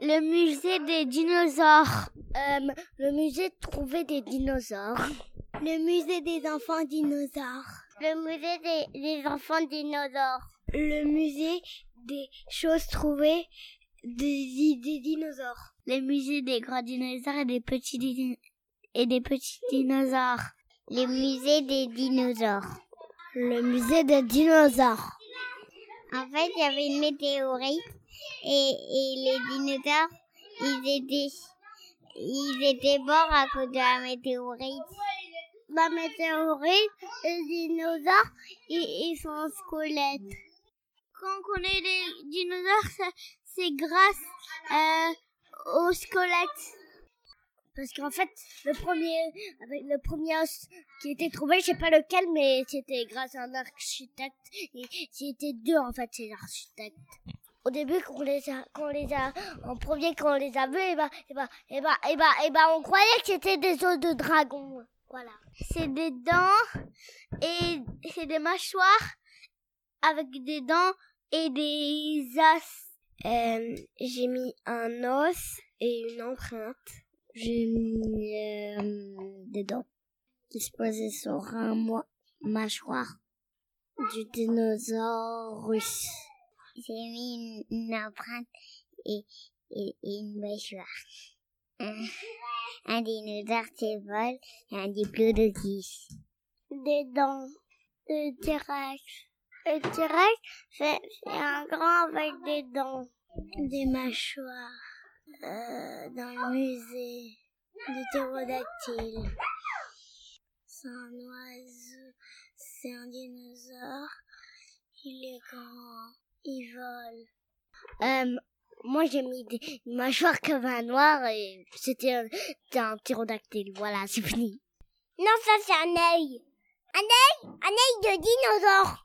Le musée des dinosaures. Euh, le musée de trouver des dinosaures. Le musée des enfants dinosaures. Le musée des, des enfants dinosaures. Le musée des choses trouvées des, des dinosaures. Le musée des grands dinosaures et des petits, dino- et des petits dinosaures. Le musée des dinosaures. Le musée des dinosaures. En fait, il y avait une météorite et, et les dinosaures, ils étaient, ils étaient morts à cause de la météorite. La météorite, les dinosaures, ils, ils sont squelettes. Quand on connaît les dinosaures, c'est grâce euh, aux squelettes. Parce qu'en fait, le premier, avec le premier os qui était trouvé, je sais pas lequel, mais c'était grâce à un architecte. C'était deux, en fait, ces architectes. Au début, quand on les a, quand on les a, en premier, quand on les a vus, et ben, et ben, et ben, et ben, et ben, on croyait que c'était des os de dragon. Voilà. C'est des dents et c'est des mâchoires avec des dents et des as. Euh, j'ai mis un os et une empreinte. J'ai mis euh, des dents posaient sur un mâchoire du dinosaure russe. J'ai mis une, une empreinte et, et, et une mâchoire. Un, un dinosaure vol et un diplodocus. Des dents. Le T-Rex. Le T-Rex, c'est un grand avec des dents. Des mâchoires euh, dans le musée du ptérodactyle. C'est un oiseau, c'est un dinosaure. Il est grand, il vole. Euh, moi j'ai mis des une mâchoire comme un noir et c'était un, c'était un ptérodactyle. Voilà, c'est fini. Non, ça c'est un œil. Un œil? Un œil de dinosaure.